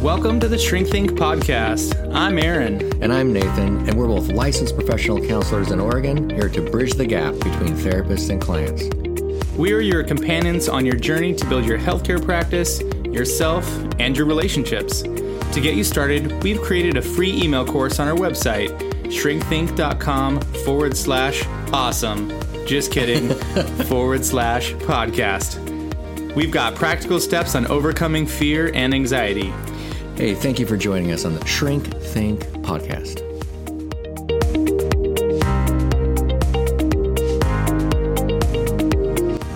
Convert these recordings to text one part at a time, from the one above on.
Welcome to the Shrink Think podcast. I'm Aaron. And I'm Nathan, and we're both licensed professional counselors in Oregon, here to bridge the gap between therapists and clients. We are your companions on your journey to build your healthcare practice, yourself, and your relationships. To get you started, we've created a free email course on our website, shrinkthink.com forward slash awesome. Just kidding, forward slash podcast. We've got practical steps on overcoming fear and anxiety. Hey, thank you for joining us on the Shrink Think podcast.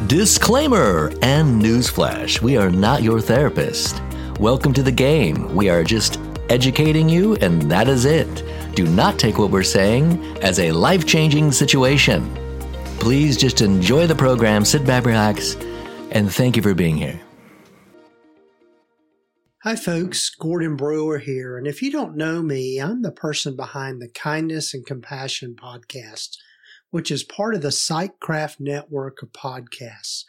Disclaimer and newsflash we are not your therapist. Welcome to the game. We are just educating you, and that is it. Do not take what we're saying as a life changing situation. Please just enjoy the program, sit back, relax, and thank you for being here. Hi, folks. Gordon Brewer here. And if you don't know me, I'm the person behind the Kindness and Compassion podcast, which is part of the Psychcraft network of podcasts.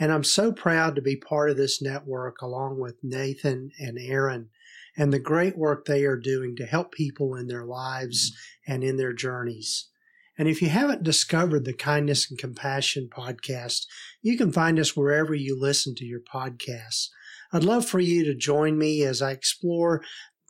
And I'm so proud to be part of this network along with Nathan and Aaron and the great work they are doing to help people in their lives and in their journeys. And if you haven't discovered the Kindness and Compassion podcast, you can find us wherever you listen to your podcasts. I'd love for you to join me as I explore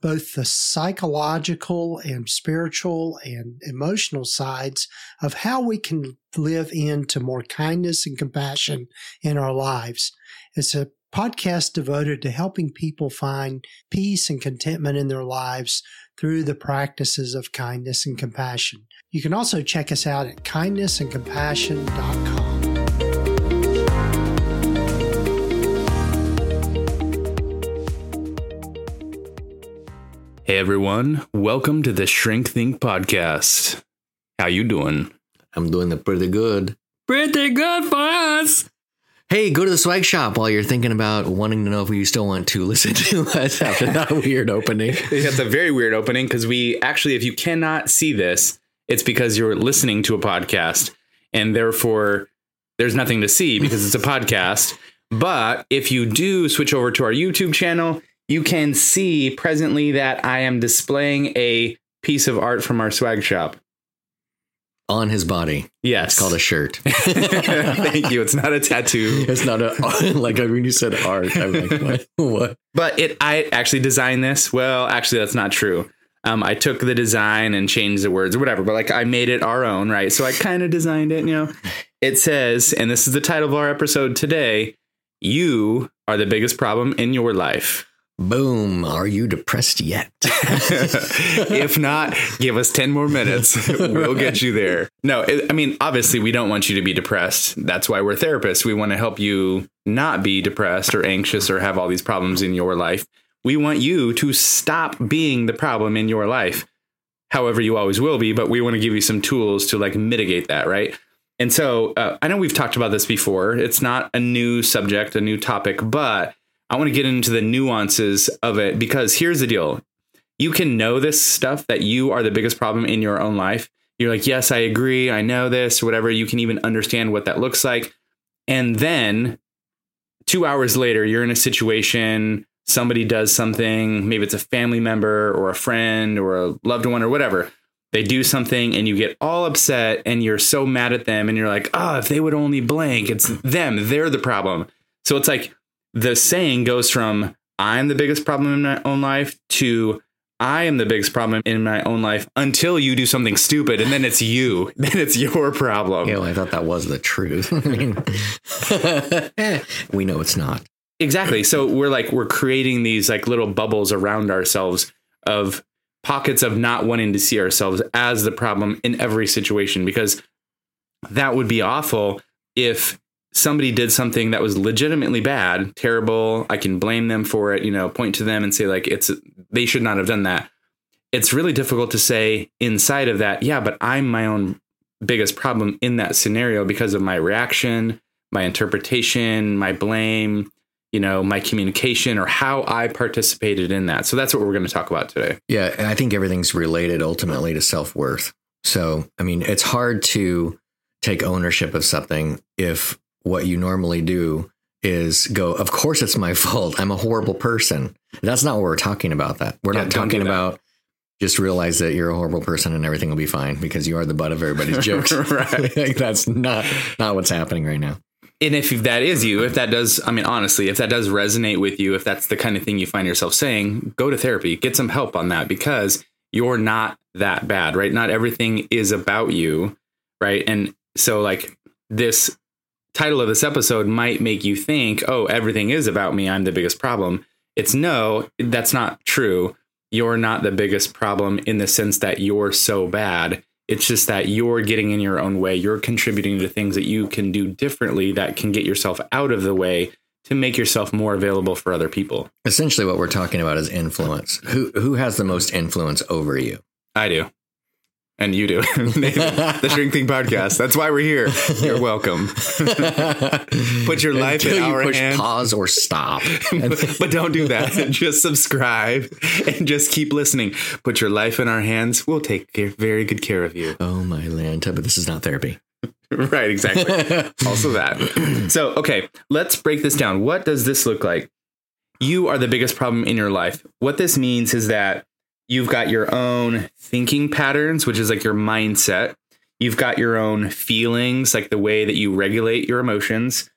both the psychological and spiritual and emotional sides of how we can live into more kindness and compassion in our lives. It's a podcast devoted to helping people find peace and contentment in their lives through the practices of kindness and compassion. You can also check us out at kindnessandcompassion.com. Hey everyone, welcome to the Shrink Think podcast. How you doing? I'm doing pretty good. Pretty good for us. Hey, go to the swag shop while you're thinking about wanting to know if you still want to listen to us after that weird opening. That's a very weird opening because we actually, if you cannot see this, it's because you're listening to a podcast and therefore there's nothing to see because it's a podcast. But if you do switch over to our YouTube channel, you can see presently that I am displaying a piece of art from our swag shop. On his body. Yes. It's called a shirt. Thank you. It's not a tattoo. It's not a, like I mean you said art, I'm like, what? what? But it, I actually designed this. Well, actually, that's not true. Um, I took the design and changed the words or whatever, but like I made it our own, right? So I kind of designed it, you know. It says, and this is the title of our episode today You are the biggest problem in your life. Boom. Are you depressed yet? if not, give us 10 more minutes. we'll get you there. No, it, I mean, obviously, we don't want you to be depressed. That's why we're therapists. We want to help you not be depressed or anxious or have all these problems in your life. We want you to stop being the problem in your life. However, you always will be, but we want to give you some tools to like mitigate that, right? And so uh, I know we've talked about this before. It's not a new subject, a new topic, but I want to get into the nuances of it because here's the deal. You can know this stuff that you are the biggest problem in your own life. You're like, yes, I agree. I know this, whatever. You can even understand what that looks like. And then two hours later, you're in a situation, somebody does something, maybe it's a family member or a friend or a loved one or whatever. They do something and you get all upset and you're so mad at them and you're like, oh, if they would only blank, it's them. They're the problem. So it's like the saying goes from I'm the biggest problem in my own life to I am the biggest problem in my own life until you do something stupid and then it's you. then it's your problem. Yeah, well, I thought that was the truth. I mean, we know it's not. Exactly. So we're like, we're creating these like little bubbles around ourselves of pockets of not wanting to see ourselves as the problem in every situation because that would be awful if somebody did something that was legitimately bad, terrible, I can blame them for it, you know, point to them and say like it's they should not have done that. It's really difficult to say inside of that, yeah, but I'm my own biggest problem in that scenario because of my reaction, my interpretation, my blame, you know, my communication or how I participated in that. So that's what we're going to talk about today. Yeah, and I think everything's related ultimately to self-worth. So, I mean, it's hard to take ownership of something if what you normally do is go, of course it's my fault. I'm a horrible person. That's not what we're talking about that. We're Yeah, not talking about just realize that you're a horrible person and everything will be fine because you are the butt of everybody's jokes. Right. like that's not not what's happening right now. and if that is you, if that does, I mean, honestly, if that does resonate with you, if that's the kind of thing you find yourself saying, go to therapy, get some help on that because you're not that bad, right? Not everything is about you, right? And so, like, this title of this episode might make you think, oh, everything is about me. I'm the biggest problem. It's no, that's not true. You're not the biggest problem in the sense that you're so bad. It's just that you're getting in your own way. You're contributing to things that you can do differently that can get yourself out of the way to make yourself more available for other people. Essentially what we're talking about is influence. Who who has the most influence over you? I do. And you do. the Shrink Think podcast. That's why we're here. You're welcome. Put your life Until in you our push hands. pause or stop. but don't do that. just subscribe and just keep listening. Put your life in our hands. We'll take care, very good care of you. oh my land, but this is not therapy. right, exactly. also that. So, okay, let's break this down. What does this look like? You are the biggest problem in your life. What this means is that you've got your own thinking patterns, which is like your mindset. You've got your own feelings, like the way that you regulate your emotions.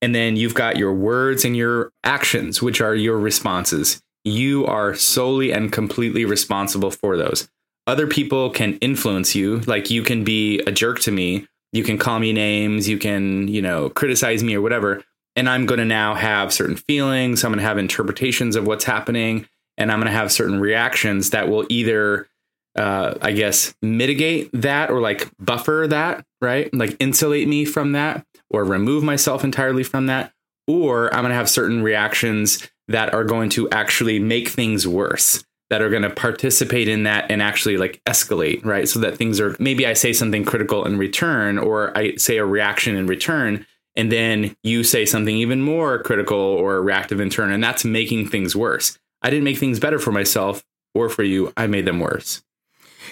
And then you've got your words and your actions, which are your responses. You are solely and completely responsible for those. Other people can influence you, like you can be a jerk to me, you can call me names, you can, you know, criticize me or whatever. And I'm going to now have certain feelings, I'm going to have interpretations of what's happening, and I'm going to have certain reactions that will either uh, I guess, mitigate that or like buffer that, right? Like insulate me from that or remove myself entirely from that. Or I'm going to have certain reactions that are going to actually make things worse, that are going to participate in that and actually like escalate, right? So that things are maybe I say something critical in return or I say a reaction in return. And then you say something even more critical or reactive in turn, and that's making things worse. I didn't make things better for myself or for you. I made them worse.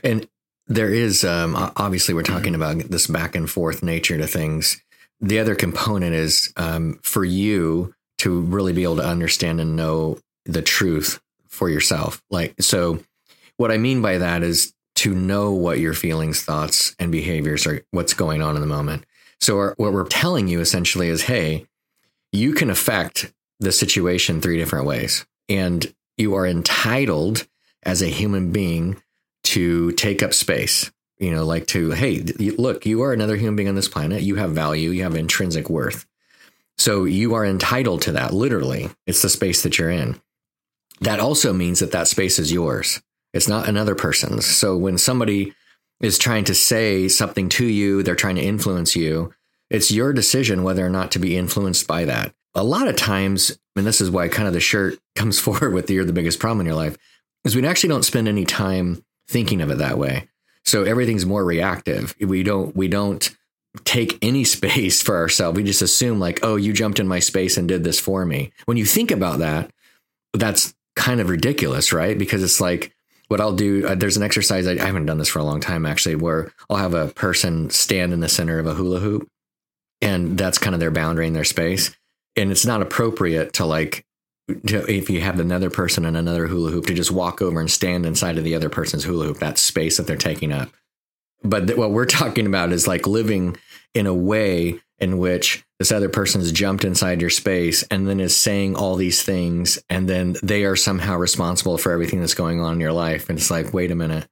And there is um, obviously we're talking about this back and forth nature to things. The other component is um, for you to really be able to understand and know the truth for yourself. Like so, what I mean by that is to know what your feelings, thoughts, and behaviors are. What's going on in the moment. So our, what we're telling you essentially is, hey, you can affect the situation three different ways, and you are entitled as a human being to take up space. You know, like to, hey, look, you are another human being on this planet. You have value, you have intrinsic worth. So you are entitled to that, literally. It's the space that you're in. That also means that that space is yours, it's not another person's. So when somebody is trying to say something to you, they're trying to influence you, it's your decision whether or not to be influenced by that. A lot of times, and this is why kind of the shirt comes forward with the you're the biggest problem in your life, is we actually don't spend any time thinking of it that way. So everything's more reactive. We don't we don't take any space for ourselves. We just assume like, oh, you jumped in my space and did this for me. When you think about that, that's kind of ridiculous, right? Because it's like what I'll do. Uh, there's an exercise I, I haven't done this for a long time actually, where I'll have a person stand in the center of a hula hoop, and that's kind of their boundary in their space. And it's not appropriate to like to, if you have another person in another hula hoop to just walk over and stand inside of the other person's hula hoop, that space that they're taking up. But th- what we're talking about is like living in a way in which this other person's jumped inside your space and then is saying all these things, and then they are somehow responsible for everything that's going on in your life. And it's like, wait a minute.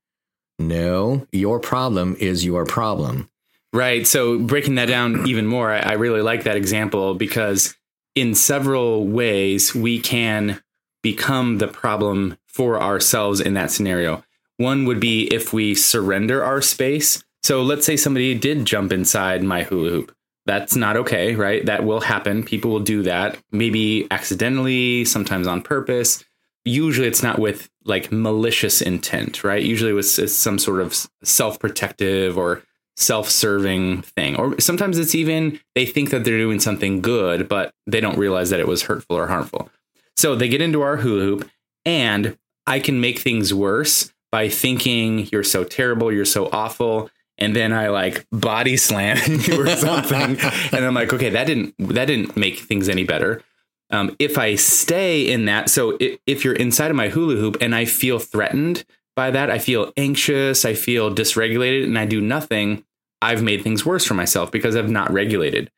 No, your problem is your problem. Right. So breaking that down even more, I, I really like that example because in several ways we can become the problem for ourselves in that scenario. One would be if we surrender our space. So let's say somebody did jump inside my hula hoop. That's not okay, right? That will happen. People will do that, maybe accidentally, sometimes on purpose. Usually it's not with like malicious intent, right? Usually it's, it's some sort of self protective or self-serving thing or sometimes it's even they think that they're doing something good but they don't realize that it was hurtful or harmful so they get into our hula hoop and i can make things worse by thinking you're so terrible you're so awful and then I like body slam you or something. and I'm like, okay, that didn't that didn't make things any better. Um, if I stay in that, so if, if you're inside of my hula hoop and I feel threatened by that, I feel anxious, I feel dysregulated, and I do nothing, I've made things worse for myself because I've not regulated.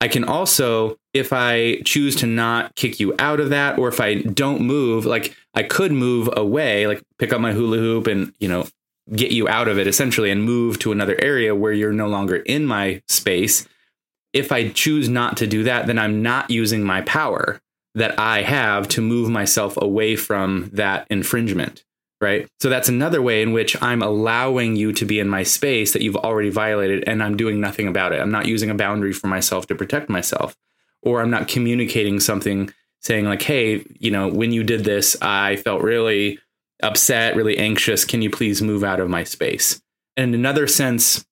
I can also, if I choose to not kick you out of that, or if I don't move, like I could move away, like pick up my hula hoop and, you know, get you out of it essentially and move to another area where you're no longer in my space. If I choose not to do that, then I'm not using my power that I have to move myself away from that infringement. Right. So that's another way in which I'm allowing you to be in my space that you've already violated and I'm doing nothing about it. I'm not using a boundary for myself to protect myself, or I'm not communicating something saying, like, hey, you know, when you did this, I felt really upset, really anxious. Can you please move out of my space? And in another sense,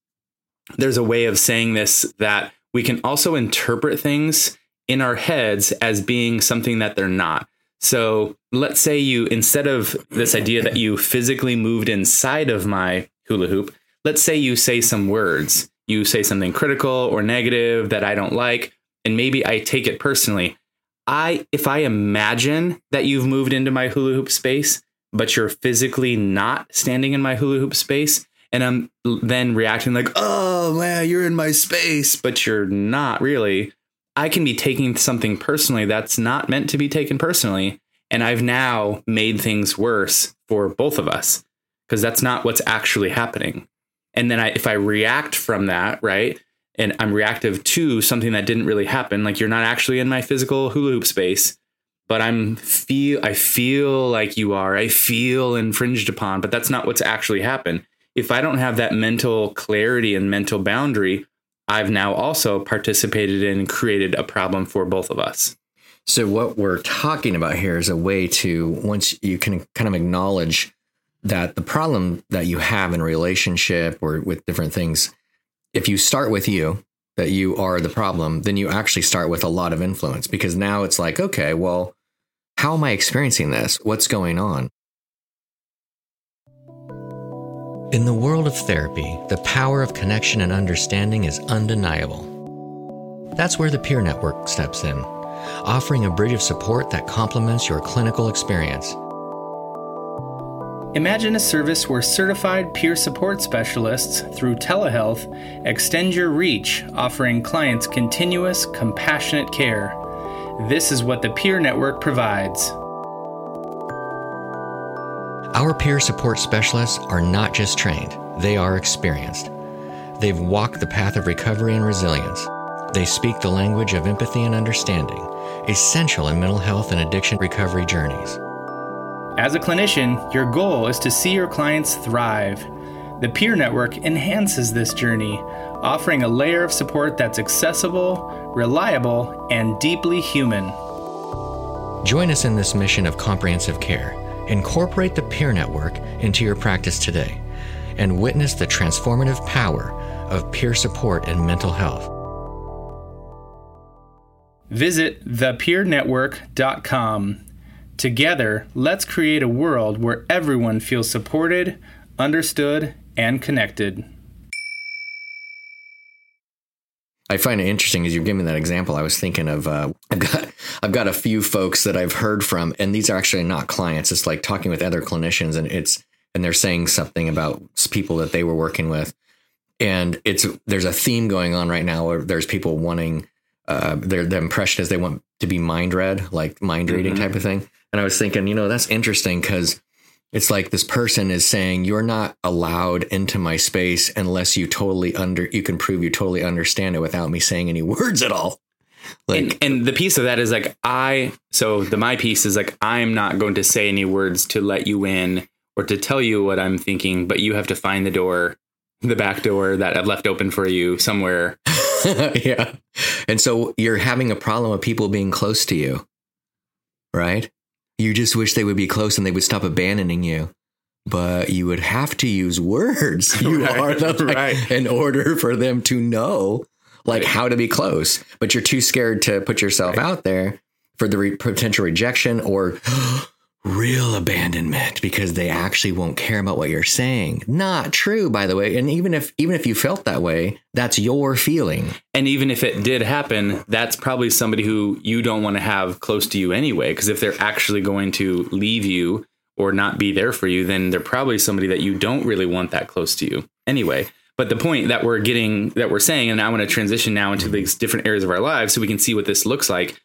there's a way of saying this that we can also interpret things in our heads as being something that they're not. So let's say you, instead of this idea that you physically moved inside of my hula hoop, let's say you say some words. You say something critical or negative that I don't like, and maybe I take it personally. I, if I imagine that you've moved into my hula hoop space, but you're physically not standing in my hula hoop space. And I'm then reacting like, oh man, you're in my space, but you're not really. I can be taking something personally that's not meant to be taken personally. And I've now made things worse for both of us because that's not what's actually happening. And then I, if I react from that, right, and I'm reactive to something that didn't really happen, like you're not actually in my physical hula hoop space, but I'm feel I feel like you are. I feel infringed upon, but that's not what's actually happened. If I don't have that mental clarity and mental boundary, I've now also participated in and created a problem for both of us. So what we're talking about here is a way to once you can kind of acknowledge that the problem that you have in relationship or with different things, if you start with you, that you are the problem, then you actually start with a lot of influence because now it's like, okay, well, how am I experiencing this? What's going on? In the world of therapy, the power of connection and understanding is undeniable. That's where the Peer Network steps in, offering a bridge of support that complements your clinical experience. Imagine a service where certified peer support specialists through telehealth extend your reach, offering clients continuous, compassionate care. This is what the Peer Network provides. Our peer support specialists are not just trained, they are experienced. They've walked the path of recovery and resilience. They speak the language of empathy and understanding, essential in mental health and addiction recovery journeys. As a clinician, your goal is to see your clients thrive. The Peer Network enhances this journey, offering a layer of support that's accessible, reliable, and deeply human. Join us in this mission of comprehensive care. Incorporate the Peer Network into your practice today and witness the transformative power of peer support in mental health. Visit thepeernetwork.com Together, let's create a world where everyone feels supported, understood, and connected. I find it interesting as you give me that example. I was thinking of uh, I've got I've got a few folks that I've heard from, and these are actually not clients. It's like talking with other clinicians, and it's and they're saying something about people that they were working with, and it's there's a theme going on right now where there's people wanting uh, their the impression is they want to be mind read, like mind reading mm-hmm. type of thing. And I was thinking, you know, that's interesting because it's like this person is saying you're not allowed into my space unless you totally under you can prove you totally understand it without me saying any words at all. Like, and, and the piece of that is like I so the my piece is like I'm not going to say any words to let you in or to tell you what I'm thinking, but you have to find the door, the back door that I've left open for you somewhere. yeah. And so you're having a problem of people being close to you, right? You just wish they would be close and they would stop abandoning you. But you would have to use words. You right, are the like, right. in order for them to know like right. how to be close. But you're too scared to put yourself out there for the re- potential rejection or real abandonment because they actually won't care about what you're saying. Not true, by the way. And even if even if you felt that way, that's your feeling. And even if it did happen, that's probably somebody who you don't want to have close to you anyway. Because if they're actually going to leave you or not be there for you, then they're probably somebody that you don't really want that close to you anyway. But the point that we're getting, that we're saying, and I want to transition now into these different areas of our lives so we can see what this looks like,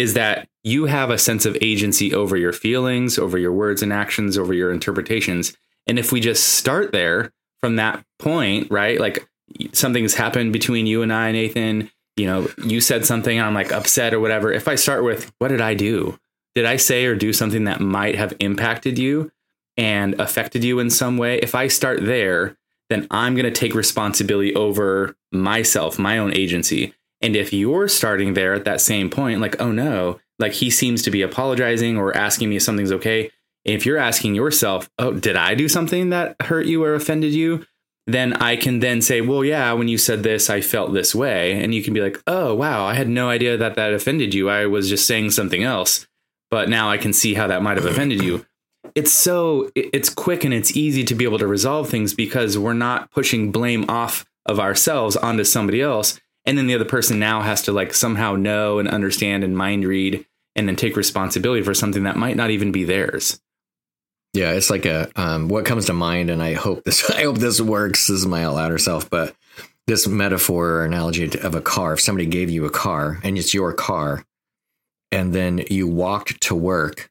is that you have a sense of agency over your feelings, over your words and actions, over your interpretations. And if we just start there from that point, right? Like something's happened between you and I, Nathan, you know, you said something, I'm like upset or whatever. If I start with, what did I do? Did I say or do something that might have impacted you and affected you in some way? If I start there, then I'm going to take responsibility over myself, my own agency. And if you're starting there at that same point, like, oh no, like he seems to be apologizing or asking me if something's okay. If you're asking yourself, oh, did I do something that hurt you or offended you? Then I can then say, well, yeah, when you said this, I felt this way. And you can be like, oh, wow, I had no idea that that offended you. I was just saying something else. But now I can see how that might have offended you it's so it's quick and it's easy to be able to resolve things because we're not pushing blame off of ourselves onto somebody else and then the other person now has to like somehow know and understand and mind read and then take responsibility for something that might not even be theirs yeah it's like a um, what comes to mind and i hope this i hope this works this is my out louder self but this metaphor or analogy of a car if somebody gave you a car and it's your car and then you walked to work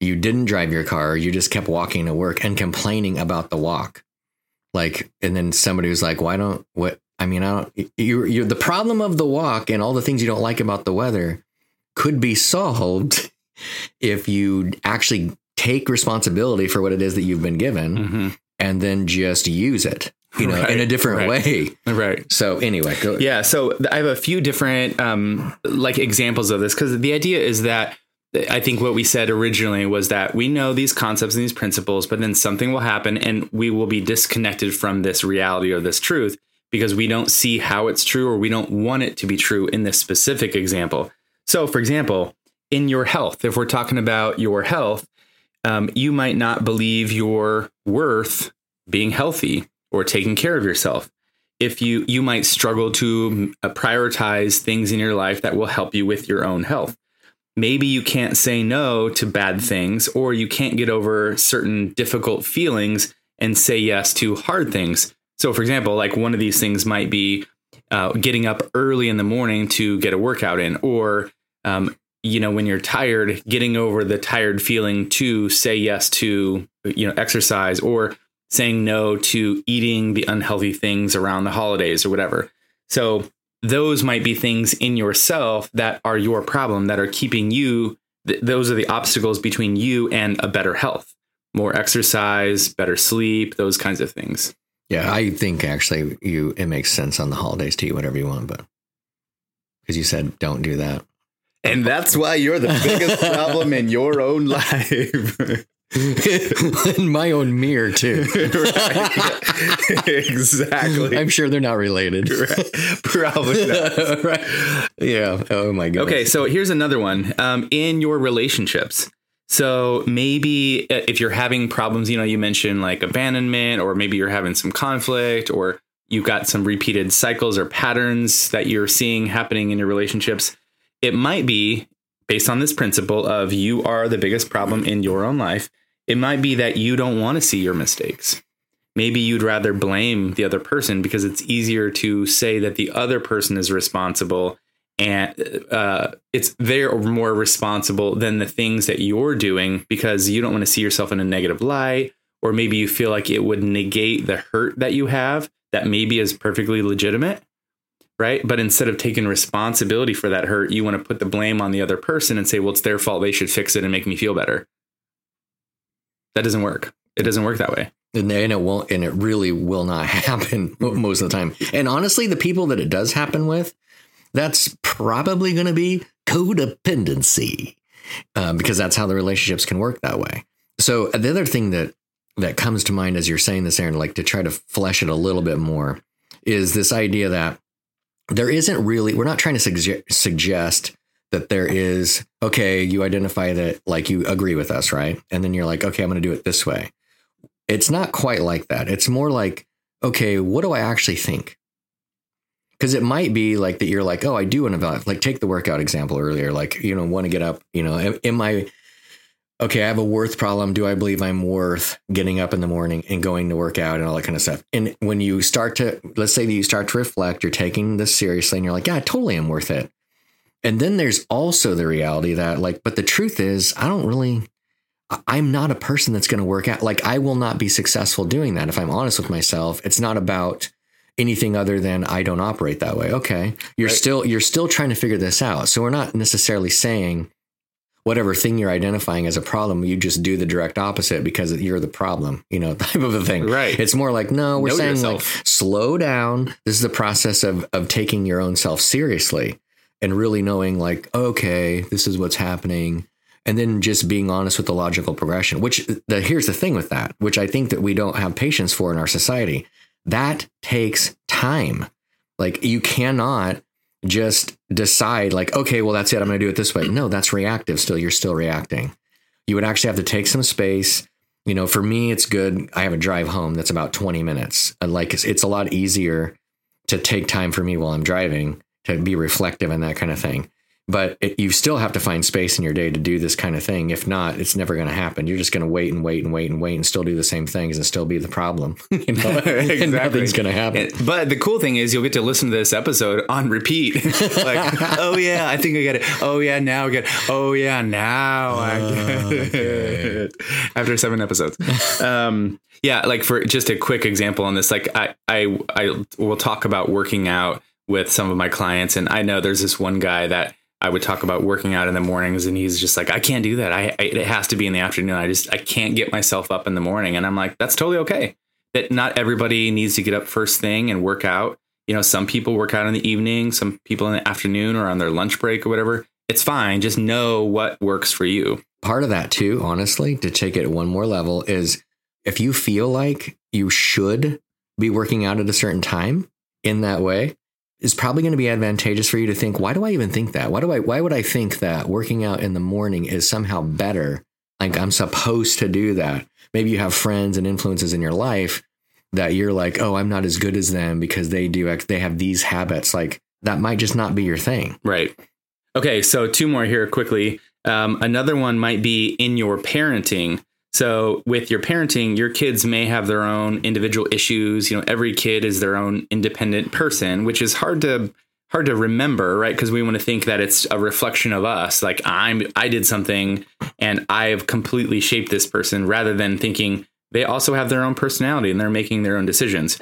you didn't drive your car, you just kept walking to work and complaining about the walk. Like, and then somebody was like, why don't, what, I mean, I don't, you're, you're the problem of the walk and all the things you don't like about the weather could be solved if you actually take responsibility for what it is that you've been given mm-hmm. and then just use it you know, right, in a different right, way. Right. So anyway, go. Yeah. So I have a few different um, like examples of this because the idea is that I think what we said originally was that we know these concepts and these principles, but then something will happen and we will be disconnected from this reality or this truth because we don't see how it's true or we don't want it to be true in this specific example. So, for example, in your health, if we're talking about your health, um, you might not believe your worth being healthy or taking care of yourself. If you you might struggle to uh, prioritize things in your life that will help you with your own health maybe you can't say no to bad things or you can't get over certain difficult feelings and say yes to hard things. So, for example, like one of these things might be uh, getting up early in the morning to get a workout in, or, um, you know, when you're tired, getting over the tired feeling to say yes to, you know, exercise or saying no to eating the unhealthy things around the holidays or whatever. So, those might be things in yourself that are your problem that are keeping you th- those are the obstacles between you and a better health more exercise better sleep those kinds of things yeah i think actually you it makes sense on the holidays to eat whatever you want but because you said don't do that and that's why you're the biggest problem in your own life in my own mirror too. exactly. I'm sure they're not related. Right. Probably not. right. Yeah. Oh my god. Okay, so here's another one. Um, in your relationships. So maybe uh, if you're having problems, you know, you mentioned like abandonment, or maybe you're having some conflict, or you've got some repeated cycles or patterns that you're seeing happening in your relationships. It might be based on this principle of you are the biggest problem in your own life, it might be that you don't want to see your mistakes. Maybe you'd rather blame the other person because it's easier to say that the other person is responsible and uh, it's they're more responsible than the things that you're doing because you don't want to see yourself in a negative light or maybe you feel like it would negate the hurt that you have that maybe is perfectly legitimate right? But instead of taking responsibility for that hurt, you want to put the blame on the other person and say, well, it's their fault. They should fix it and make me feel better. That doesn't work. It doesn't work that way. And it won't, and it really will not happen most of the time. And honestly, the people that it does happen with, that's probably going to be codependency, um, because that's how the relationships can work that way. So the other thing that that comes to mind as you're saying this, Aaron, like to try to flesh it a little bit more, is this idea that there isn't really, we're not trying to suggest that there is okay, you identify that like you agree with us, right? And then you're like, okay, I'm going to do it this way. It's not quite like that. It's more like, okay, what do I actually think? Because it might be like that you're like, oh, I do want to like take the workout example earlier, like, you know, want to get up, you know, am, I okay, I have a worth problem. Do I believe I'm worth getting up in the morning and going to work out and all that kind of stuff? And when you start to, let's say that you start to reflect, you're taking this seriously and you're like, yeah, I totally am worth it. And then there's also the reality that, like, but the truth is, I don't really, I'm not a person that's going to work out. Like, I will not be successful doing that. If I'm honest with myself, it's not about anything other than I don't operate that way. Okay. You're right. still, you're still trying to figure this out. So we're not necessarily saying, whatever thing you're identifying as a problem, you just do the direct opposite because you're the problem, you know, type of a thing. Right. It's more like, no, we're know saying yourself. like slow down. This is the process of of taking your own self seriously and really knowing like, okay, this is what's happening. And then just being honest with the logical progression, which the here's the thing with that, which I think that we don't have patience for in our society. That takes time. Like you cannot just decide like, okay, well, that's it. I'm going to do it this way. No, that's reactive still. You're still reacting. You would actually have to take some space. You know, for me, it's good. I have a drive home that's about 20 minutes. Like, it's, it's a lot easier to take time for me while I'm driving to be reflective and that kind of thing but it, you still have to find space in your day to do this kind of thing. If not, it's never going to happen. You're just going to wait and wait and wait and wait and still do the same things and still be the problem. you know? exactly. And nothing's going to happen. But the cool thing is you'll get to listen to this episode on repeat. like, oh yeah, I think I get it. Oh yeah, now I get. It. Oh yeah, now I get it. After seven episodes. Um, yeah, like for just a quick example on this, like I I I will talk about working out with some of my clients, and I know there's this one guy that I would talk about working out in the mornings, and he's just like, I can't do that. I, I, it has to be in the afternoon. I just I can't get myself up in the morning, and I'm like, that's totally okay. That not everybody needs to get up first thing and work out. You know, some people work out in the evening, some people in the afternoon or on their lunch break or whatever. It's fine. Just know what works for you. Part of that too, honestly, to take it one more level is if you feel like you should be working out at a certain time in that way, is probably going to be advantageous for you to think, why do I even think that? Why do I why would I think that working out in the morning is somehow better? Like I'm supposed to do that. Maybe you have friends and influences in your life that you're like, "Oh, I'm not as good as them because they do they have these habits." Like that might just not be your thing. Right. Okay, so two more here quickly. Um, another one might be in your parenting. So with your parenting, your kids may have their own individual issues. You know, every kid is their own independent person, which is hard to hard to remember, right? Because we want to think that it's a reflection of us. Like I'm I did something and I've completely shaped this person rather than thinking they also have their own personality and they're making their own decisions.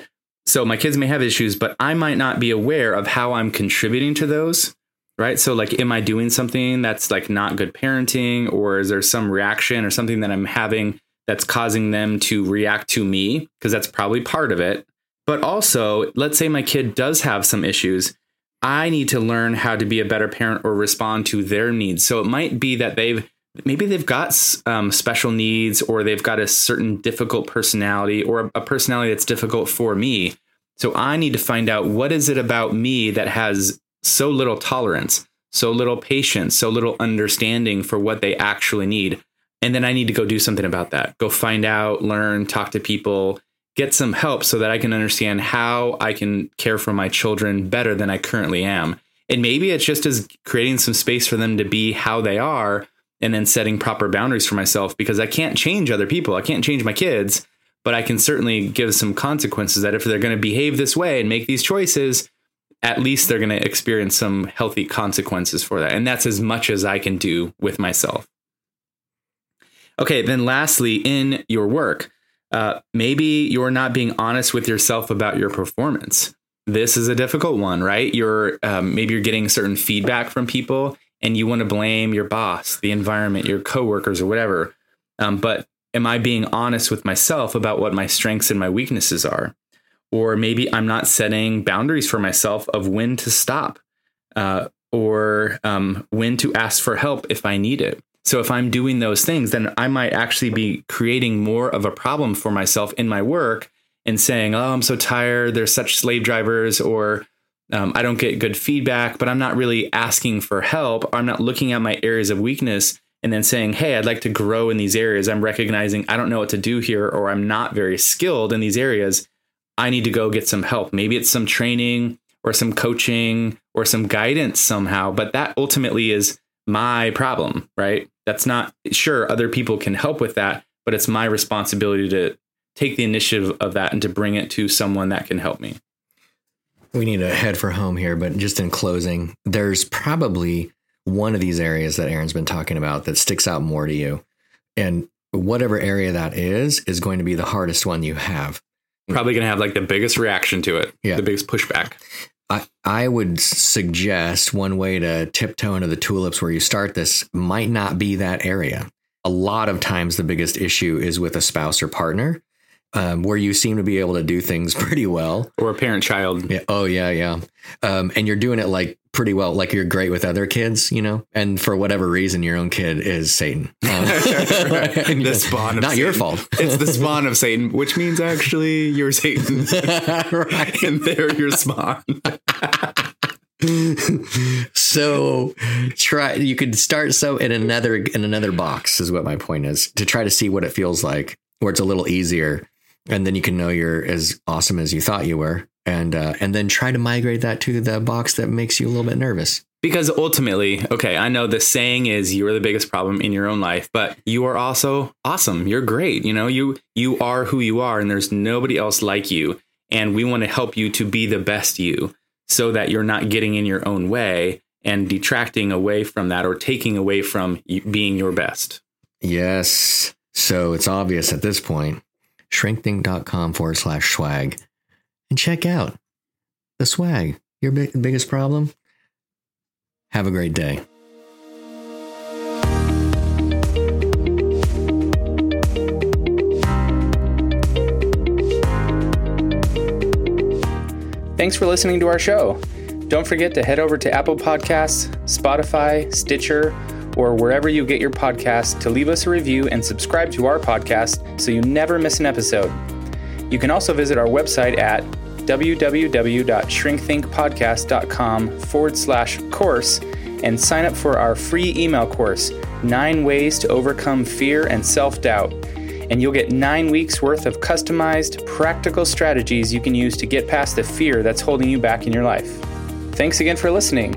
So my kids may have issues, but I might not be aware of how I'm contributing to those right? So like am i doing something that's like not good parenting or is there some reaction or something that i'm having that's causing them to react to me? Because that's probably part of it. But also let's say my kid does have some issues i need to learn how to be a better parent or respond to their needs. So it might be that they've maybe they've got um, special needs or they've got a certain difficult personality or a personality that's difficult for me. So i need to find out what is it about me that has so little tolerance, so little patience, so little understanding for what they actually need. And then I need to go do something about that. Go find out, learn, talk to people, get some help so that I can understand how I can care for my children better than I currently am. And maybe it's just as creating some space for them to be how they are and then setting proper boundaries for myself because I can't change other people. I can't change my kids, but I can certainly give some consequences that if they're going to behave this way and make these choices, at least they're going to experience some healthy consequences for that. And that's as much as I can do with myself. Okay, then lastly, in your work, uh, maybe you're not being honest with yourself about your performance. This is a difficult one, right? You're um, maybe you're getting certain feedback from people, and you want to blame your boss, the environment, your coworkers, or whatever. Um, but am I being honest with myself about what my strengths and my weaknesses are? Or maybe I'm not setting boundaries for myself of when to stop uh, or um, when to ask for help if I need it. So if I'm doing those things, then I might actually be creating more of a problem for myself in my work and saying, "Oh, I'm so tired. There's such slave drivers," or Um, I don't get good feedback, but I'm not really asking for help. I'm not looking at my areas of weakness and then saying, Hey, I'd like to grow in these areas. I'm recognizing I don't know what to do here, or I'm not very skilled in these areas. I need to go get some help. Maybe it's some training or some coaching or some guidance somehow, but that ultimately is my problem, right? That's not sure other people can help with that, but it's my responsibility to take the initiative of that and to bring it to someone that can help me. We need to head for home here, but just in closing, there's probably one of these areas that Aaron's been talking about that sticks out more to you. And whatever area that is, is going to be the hardest one you have. Probably going to have like the biggest reaction to it, yeah. the biggest pushback. I, I would suggest one way to tiptoe into the tulips where you start this might not be that area. A lot of times, the biggest issue is with a spouse or partner um, where you seem to be able to do things pretty well. Or a parent child. Yeah. Oh, yeah, yeah. Um, and you're doing it like pretty well, like you're great with other kids, you know? And for whatever reason, your own kid is Satan. Um, the spawn of Not Satan. your fault. it's the spawn of Satan, which means actually you're Satan. right. And they're your spawn. so try you could start so in another in another box is what my point is to try to see what it feels like where it's a little easier and then you can know you're as awesome as you thought you were and uh, and then try to migrate that to the box that makes you a little bit nervous. Because ultimately okay i know the saying is you're the biggest problem in your own life but you are also awesome. You're great you know? You you are who you are and there's nobody else like you and we want to help you to be the best you so that you're not getting in your own way and detracting away from that or taking away from being your best. Yes. So it's obvious at this point. Shrinkthink.com forward slash swag and check out the swag. Your big, biggest problem? Have a great day. Thanks for listening to our show. Don't forget to head over to Apple Podcasts, Spotify, Stitcher, or wherever you get your podcasts to leave us a review and subscribe to our podcast so you never miss an episode. You can also visit our website at www.shrinkthinkpodcast.com forward slash course and sign up for our free email course, Nine Ways to Overcome Fear and Self Doubt. And you'll get nine weeks worth of customized, practical strategies you can use to get past the fear that's holding you back in your life. Thanks again for listening.